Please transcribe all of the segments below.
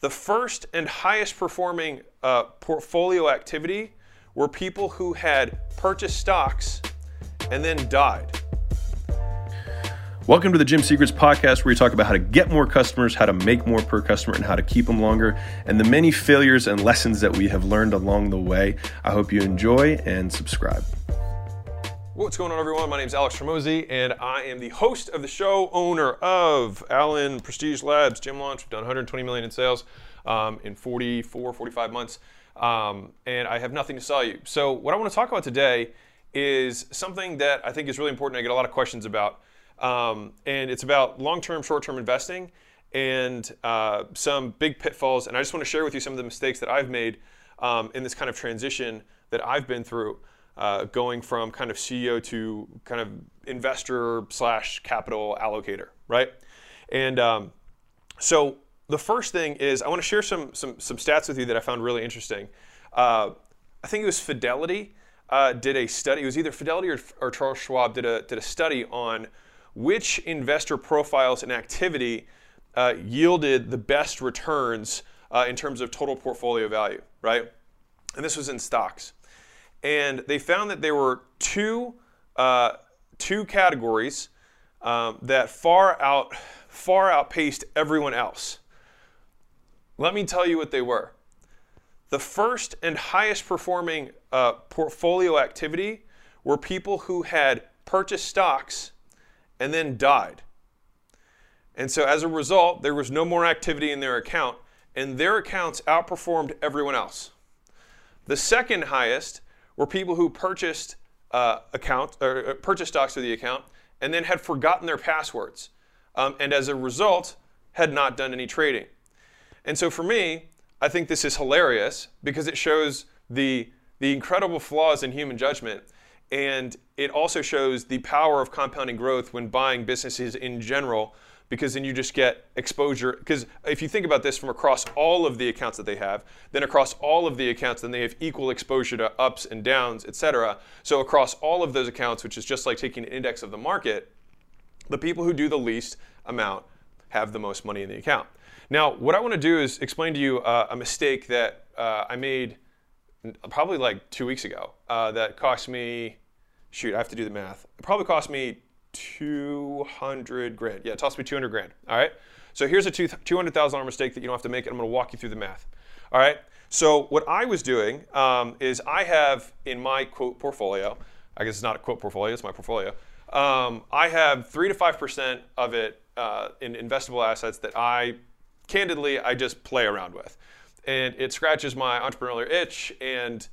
the first and highest performing uh, portfolio activity were people who had purchased stocks and then died. Welcome to the Gym Secrets podcast, where we talk about how to get more customers, how to make more per customer, and how to keep them longer, and the many failures and lessons that we have learned along the way. I hope you enjoy and subscribe. What's going on, everyone? My name is Alex Hormozi, and I am the host of the show, owner of ALAN Prestige Labs Gym Launch. We've done 120 million in sales um, in 44, 45 months, um, and I have nothing to sell you. So, what I want to talk about today is something that I think is really important. I get a lot of questions about, um, and it's about long-term, short-term investing and uh, some big pitfalls. And I just want to share with you some of the mistakes that I've made um, in this kind of transition that I've been through uh, going from kind of CEO to kind of investor slash capital allocator, right? And um, so the first thing is I want to share some, some, some stats with you that I found really interesting. Uh, I think it was Fidelity uh, did a study. It was either Fidelity or, or, Charles Schwab did a, did a study on which investor profiles and activity uh, yielded the best returns uh, in terms of total portfolio value, right? And this was in stocks and they found that there were two uh, two categories um, that far out far outpaced everyone else. Let me tell you what they were. The first and highest performing uh, portfolio activity were people who had purchased stocks and then died. And so as a result, there was no more activity in their account, and their accounts outperformed everyone else. The second highest were people who purchased uh, account or uh, purchased stocks through the account and then had forgotten their passwords, um, and as a result, had not done any trading. And so for me, I think this is hilarious because it shows the the incredible flaws in human judgment, and it also shows the power of compounding growth when buying businesses in general because then you just get exposure. Because if you think about this from across all of the accounts that they have, then across all of the accounts, then they have equal exposure to ups and downs, et cetera. So across all of those accounts, which is just like taking an index of the market, the people who do the least amount have the most money in the account. Now, what I want to do is explain to you uh, a mistake that uh, I made probably like two weeks ago uh, that cost me, shoot, I have to do the math. It probably cost me 200 grand. Yeah, it me 200 grand. All right. So here's a $200,000 mistake that you don't have to make, I'm going to walk you through the math. All right. So what I was doing um, is I have in my quote portfolio, I guess it's not a quote portfolio, it's my portfolio. Um, I have three to five percent of it uh, in investable assets that I, candidly, I just play around with, and it scratches my entrepreneurial itch and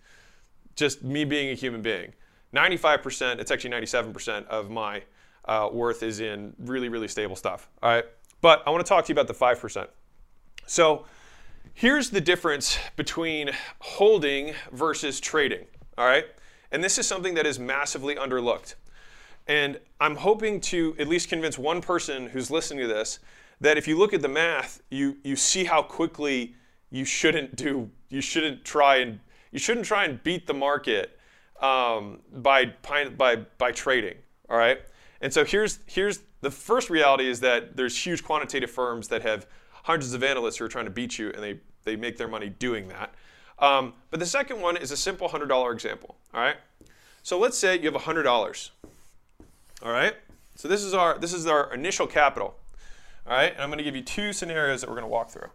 just me being a human being. 95%, it's actually 97% of my uh, worth is in really, really stable stuff. All right. But I want to talk to you about the 5%. So here's the difference between holding versus trading. All right. And this is something that is massively underlooked. And I'm hoping to at least convince one person who's listening to this that if you look at the math, you, you see how quickly you shouldn't do, you shouldn't try and, you shouldn't try and beat the market um, by, by, by trading. All right. And so here's, here's the first reality is that there's huge quantitative firms that have hundreds of analysts who are trying to beat you, and they, they make their money doing that. Um, but the second one is a simple $100 example. All right. So let's say you have $100. All right. So this is our this is our initial capital. All right. And I'm going to give you two scenarios that we're going to walk through.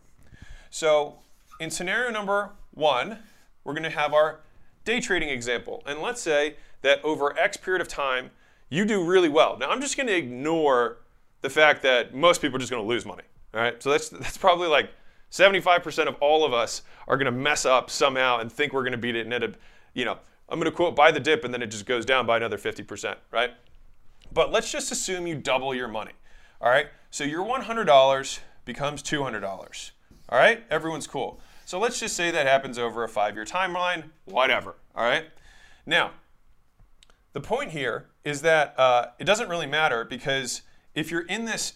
So in scenario number one, we're going to have our day trading example. And let's say that over X period of time, you do really well. Now, I'm just going to ignore the fact that most people are just going to lose money. All right, so that's that's probably like 75% of all of us are going to mess up somehow and think we're going to beat it, and end up, you know, I'm going to quote buy the dip, and then it just goes down by another 50%, right? But let's just assume you double your money. All right, so your $100 becomes $200. All right, everyone's cool. So let's just say that happens over a five-year timeline, whatever. All right. Now, the point here is that uh, it doesn't really matter because if you're in this,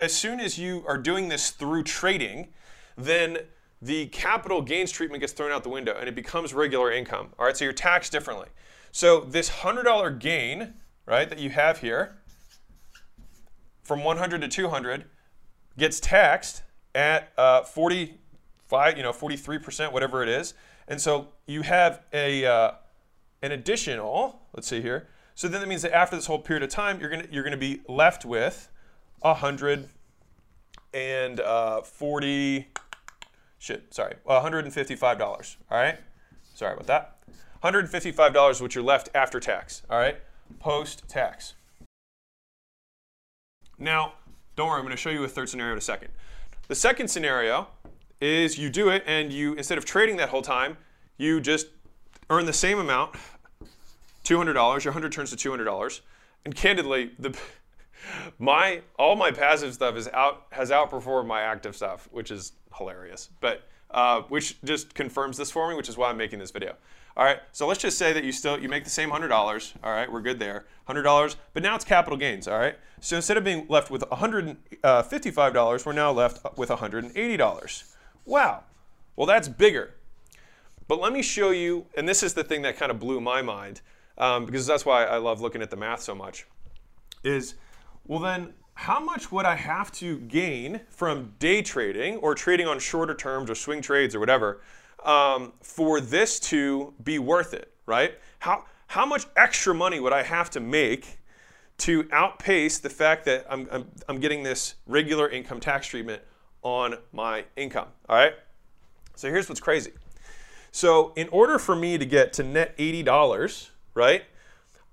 as soon as you are doing this through trading, then the capital gains treatment gets thrown out the window and it becomes regular income. All right, so you're taxed differently. So this $100 gain, right, that you have here from 100 to 200 gets taxed at uh, 40, five, you know, 43%, whatever it is. And so you have a uh, an additional, let's see here. So then that means that after this whole period of time, you're gonna you're gonna be left with a hundred and uh, forty, shit, sorry, $155. All right, sorry about that. $155, which you're left after tax. All right, post tax. Now, don't worry, I'm to show you a third scenario in a second. The second scenario is you do it and you, instead of trading that whole time, you just earn the same amount, $200, your 100 turns to $200. And candidly, the my all my passive stuff is out has outperformed my active stuff, which is hilarious. But uh, which just confirms this for me, which is why I'm making this video. All right, so let's just say that you still you make the same hundred dollars. All right, we're good there, hundred dollars. But now it's capital gains. All right, so instead of being left with 155 dollars, we're now left with 180 dollars. Wow, well that's bigger. But let me show you, and this is the thing that kind of blew my mind, um, because that's why I love looking at the math so much. Is well then how much would I have to gain from day trading or trading on shorter terms or swing trades or whatever um, for this to be worth it, right? How, how much extra money would I have to make to outpace the fact that I'm, I'm, I'm getting this regular income tax treatment on my income, all right? So here's what's crazy. So in order for me to get to net $80, right,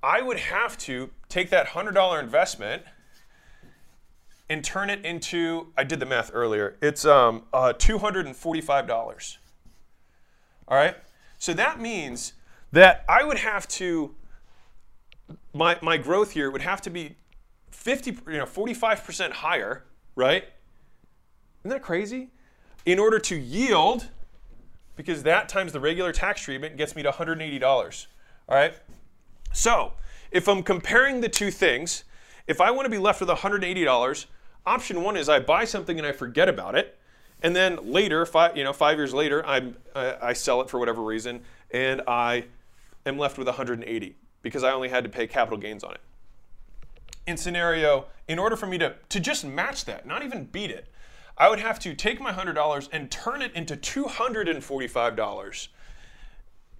I would have to take that $100 investment – and turn it into, I did the math earlier, it's um, uh, $245. All right? So that means that I would have to, my, my growth here would have to be 50, you know, 45% higher, right? Isn't that crazy? In order to yield, because that times the regular tax treatment gets me to $180. All right? So if I'm comparing the two things, if I want to be left with $180, Option one is I buy something and I forget about it, and then later, five, you know, five years later, I'm, I sell it for whatever reason, and I am left with 180 because I only had to pay capital gains on it. In scenario, in order for me to, to just match that, not even beat it, I would have to take my $100 and turn it into $245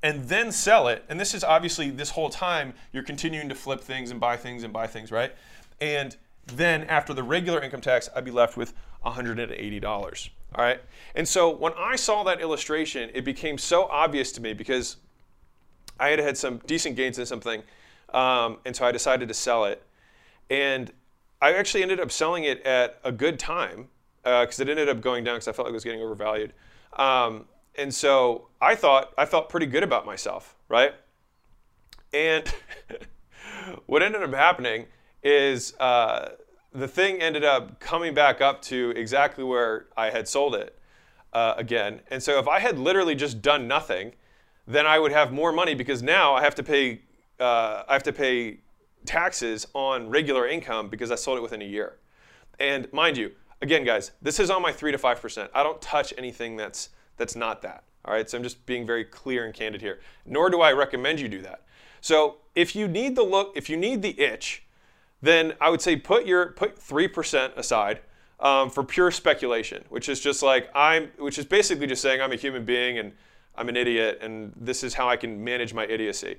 and then sell it. And this is obviously this whole time you're continuing to flip things and buy things and buy things, right? And then after the regular income tax, I'd be left with $180. All right. And so when I saw that illustration, it became so obvious to me because I had had some decent gains in something. Um, and so I decided to sell it. And I actually ended up selling it at a good time because uh, it ended up going down because I felt like it was getting overvalued. Um, and so I thought I felt pretty good about myself, right? And what ended up happening is uh, the thing ended up coming back up to exactly where I had sold it uh, again. And so if I had literally just done nothing, then I would have more money because now I have to pay uh, I have to pay taxes on regular income because I sold it within a year. And mind you, again, guys, this is on my three to five percent. I don't touch anything that's that's not that. All right, so I'm just being very clear and candid here. Nor do I recommend you do that. So if you need the look, if you need the itch, then I would say put your put three percent aside um, for pure speculation, which is just like I'm, which is basically just saying I'm a human being and I'm an idiot, and this is how I can manage my idiocy.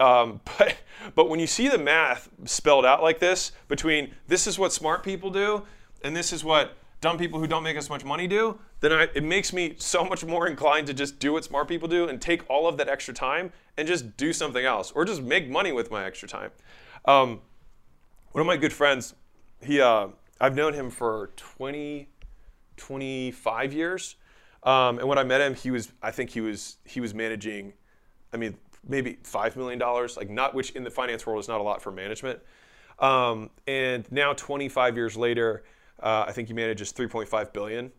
Um, but but when you see the math spelled out like this between this is what smart people do and this is what dumb people who don't make as much money do, then I, it makes me so much more inclined to just do what smart people do and take all of that extra time and just do something else or just make money with my extra time. Um, one of my good friends, he, uh, I've known him for 20, 25 years. Um, and when I met him, he was, I think he was, he was managing, I mean, maybe $5 million, like not, which in the finance world is not a lot for management. Um, and now 25 years later, uh, I think he manages 3.5 billion.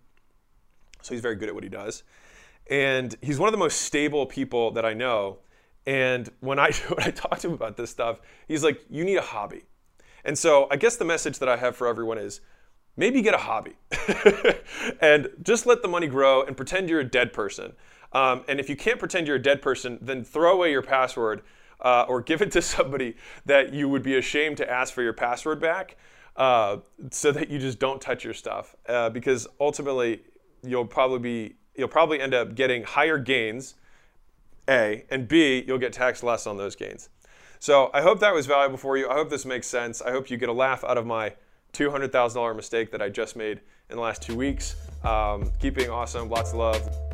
So he's very good at what he does. And he's one of the most stable people that I know. And when I, when I talk to him about this stuff, he's like, you need a hobby. And so I guess the message that I have for everyone is maybe get a hobby and just let the money grow and pretend you're a dead person. Um, and if you can't pretend you're a dead person, then throw away your password uh, or give it to somebody that you would be ashamed to ask for your password back uh, so that you just don't touch your stuff. Uh, because ultimately, you'll probably be you'll probably end up getting higher gains, A, and B, you'll get taxed less on those gains. So I hope that was valuable for you. I hope this makes sense. I hope you get a laugh out of my $200,000 mistake that I just made in the last two weeks. Um, keep being awesome. Lots of love.